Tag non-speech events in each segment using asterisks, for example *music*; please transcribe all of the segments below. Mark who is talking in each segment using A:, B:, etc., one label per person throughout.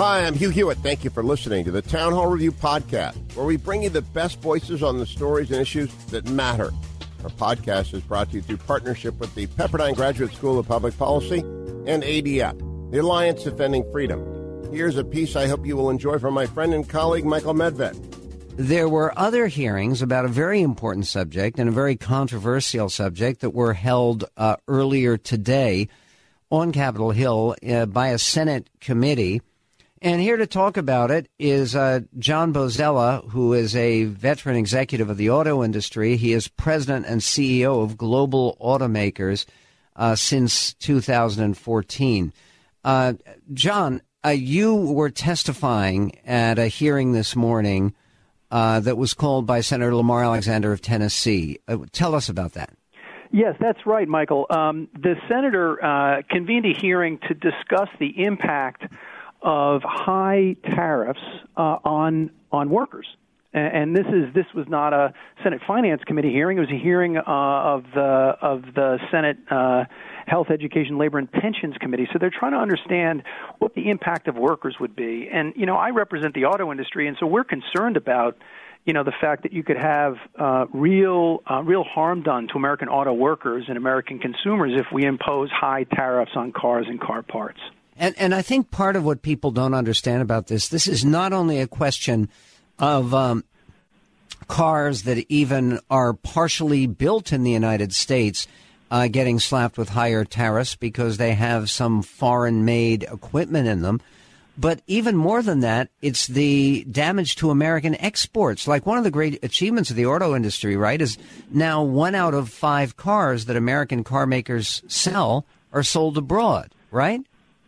A: Hi, I'm Hugh Hewitt. Thank you for listening to the Town Hall Review Podcast, where we bring you the best voices on the stories and issues that matter. Our podcast is brought to you through partnership with the Pepperdine Graduate School of Public Policy and ADF, the Alliance Defending Freedom. Here's a piece I hope you will enjoy from my friend and colleague Michael Medved.
B: There were other hearings about a very important subject and a very controversial subject that were held uh, earlier today on Capitol Hill uh, by a Senate committee. And here to talk about it is uh, John Bozzella, who is a veteran executive of the auto industry. He is president and CEO of Global Automakers uh, since 2014. Uh, John, uh, you were testifying at a hearing this morning uh, that was called by Senator Lamar Alexander of Tennessee. Uh, tell us about that.
C: Yes, that's right, Michael. Um, the senator convened a hearing to discuss the impact of high tariffs uh, on on workers. And this is this was not a Senate Finance Committee hearing. It was a hearing uh, of the of the Senate uh, Health, Education, Labor, and Pensions Committee. So they're trying to understand what the impact of workers would be. And you know, I represent the auto industry, and so we're concerned about you know the fact that you could have uh, real uh, real harm done to American auto workers and American consumers if we impose high tariffs on cars and car parts.
B: And, and I think part of what people don't understand about this, this is not only a question of um, cars that even are partially built in the United States uh, getting slapped with higher tariffs because they have some foreign made equipment in them. But even more than that, it's the damage to American exports. Like one of the great achievements of the auto industry, right, is now one out of five cars that American car makers sell are sold abroad, right?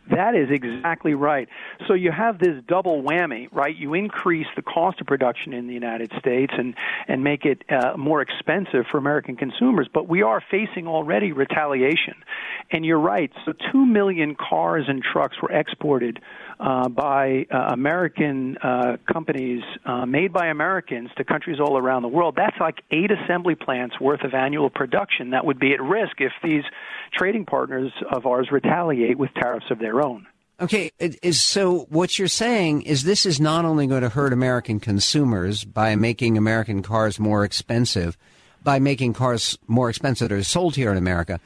C: That is exactly right. So you have this double whammy, right? You increase the cost of production in the United States and and make it uh, more expensive for American consumers, but we are facing already retaliation. And you're right. So 2 million cars and trucks were exported uh, by uh, American uh, companies uh, made by Americans to countries all around the world. That's like eight assembly plants worth of annual production that would be at risk if these trading partners of ours retaliate with tariffs of their own.
B: Okay, is, so what you're saying is this is not only going to hurt American consumers by making American cars more expensive, by making cars more expensive that are sold here in America,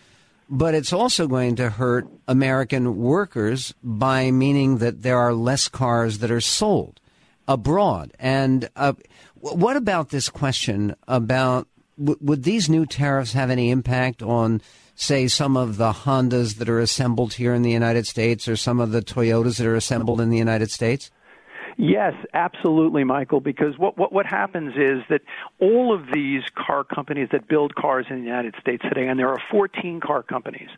B: but it's also going to hurt American workers by meaning that there are less cars that are sold abroad. And uh, what about this question about w- would these new tariffs have any impact on, say, some of the Hondas that are assembled here in the United States or some of the Toyotas that are assembled in the United States?
C: Yes, absolutely, Michael. Because what, what what happens is that all of these car companies that build cars in the United States today, and there are 14 car companies,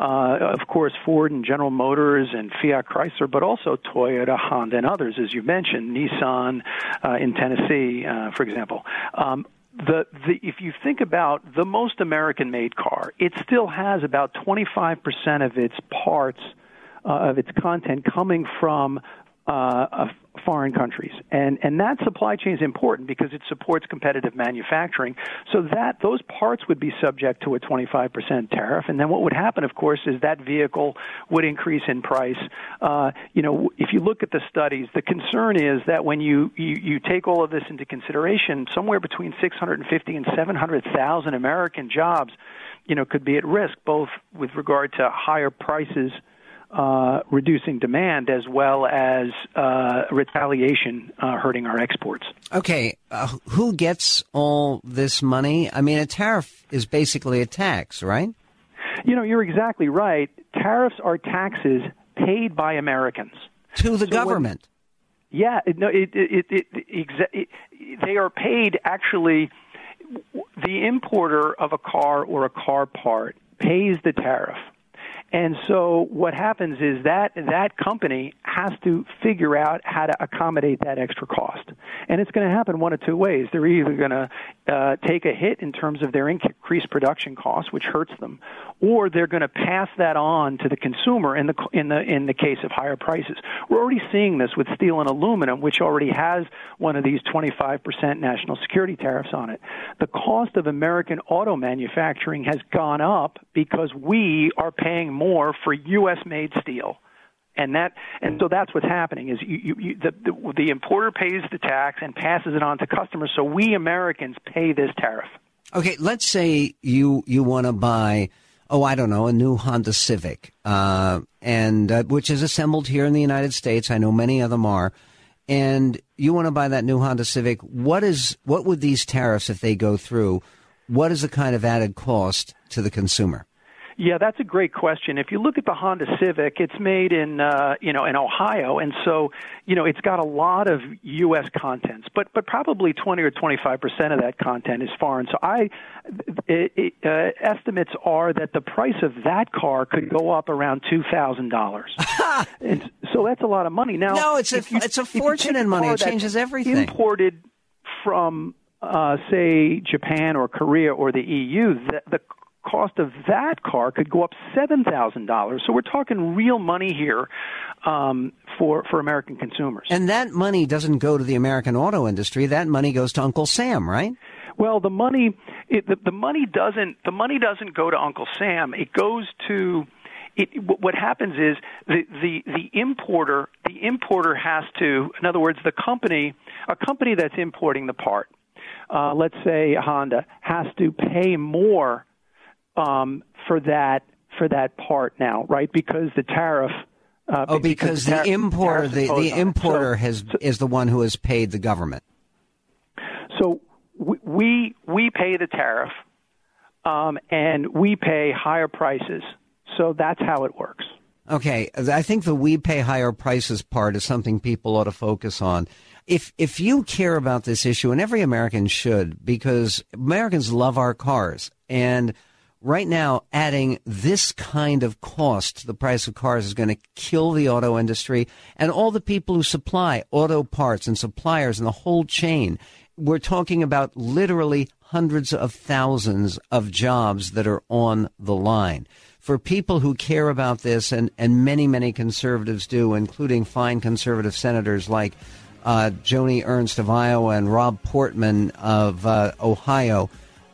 C: uh, of course, Ford and General Motors and Fiat Chrysler, but also Toyota, Honda, and others, as you mentioned, Nissan uh, in Tennessee, uh, for example. Um, the, the if you think about the most American made car, it still has about 25% of its parts uh, of its content coming from uh, foreign countries. And, and that supply chain is important because it supports competitive manufacturing. So that those parts would be subject to a 25% tariff. And then what would happen, of course, is that vehicle would increase in price. Uh, you know, if you look at the studies, the concern is that when you, you, you take all of this into consideration, somewhere between 650 and 700,000 American jobs, you know, could be at risk, both with regard to higher prices – uh, reducing demand as well as uh, retaliation uh, hurting our exports.
B: Okay, uh, who gets all this money? I mean, a tariff is basically a tax, right?
C: You know, you're exactly right. Tariffs are taxes paid by Americans
B: to the so government.
C: When, yeah, no, it, it, it, it, they are paid actually. The importer of a car or a car part pays the tariff And so what happens is that that company has to figure out how to accommodate that extra cost. And it's going to happen one of two ways. They're either going to uh, take a hit in terms of their increased production costs, which hurts them, or they're going to pass that on to the consumer in the in the in the case of higher prices. We're already seeing this with steel and aluminum, which already has one of these 25% national security tariffs on it. The cost of American auto manufacturing has gone up because we are paying more for U.S. made steel and that and so that's what's happening is you, you, you, the, the the importer pays the tax and passes it on to customers so we Americans pay this tariff
B: okay let's say you you want to buy oh I don't know a new Honda Civic. Uh, and uh, which is assembled here in the United States. I know many of them are. And you want to buy that new Honda Civic. What is what would these tariffs if they go through what is the kind of added cost to the consumer
C: yeah, that's a great question. If you look at the Honda Civic, it's made in uh, you know in Ohio, and so you know it's got a lot of U.S. contents, but but probably 20 or 25 percent of that content is foreign. So I it, it, uh, estimates are that the price of that car could go up around two thousand dollars. *laughs* So that's a lot of money. Now,
B: no, it's a
C: you,
B: it's a fortune in money. It changes everything.
C: Imported from uh, say Japan or Korea or the EU, the, the cost of that car could go up seven thousand dollars. So we're talking real money here um, for for American consumers.
B: And that money doesn't go to the American auto industry. That money goes to Uncle Sam, right?
C: Well, the money it, the, the money doesn't the money doesn't go to Uncle Sam. It goes to it, what happens is the, the, the importer the importer has to in other words the company a company that's importing the part uh, let's say Honda has to pay more um, for that for that part now, right? Because the tariff.
B: Uh, oh, because, because the, tar- importer the, the importer so, has so, is the one who has paid the government.
C: So we we pay the tariff, um, and we pay higher prices. So that's how it works.
B: Okay, I think the we pay higher prices part is something people ought to focus on. If if you care about this issue, and every American should, because Americans love our cars, and right now, adding this kind of cost to the price of cars is going to kill the auto industry and all the people who supply auto parts and suppliers and the whole chain. We're talking about literally hundreds of thousands of jobs that are on the line. For people who care about this, and, and many, many conservatives do, including fine conservative senators like uh, Joni Ernst of Iowa and Rob Portman of uh, Ohio,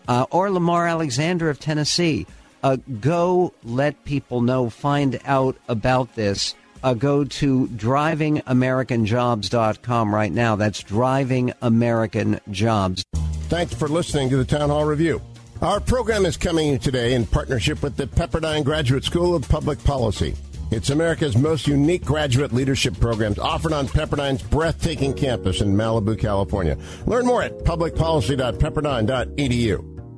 B: uh, or Lamar Alexander of Tennessee. Uh, go let people know, find out about this. Uh, go to drivingAmericanJobs.com right now. That's Driving American Jobs.
A: Thanks for listening to the Town Hall Review. Our program is coming today in partnership with the Pepperdine Graduate School of Public Policy. It's America's most unique graduate leadership programs offered on Pepperdine's breathtaking campus in Malibu, California. Learn more at publicpolicy.pepperdine.edu.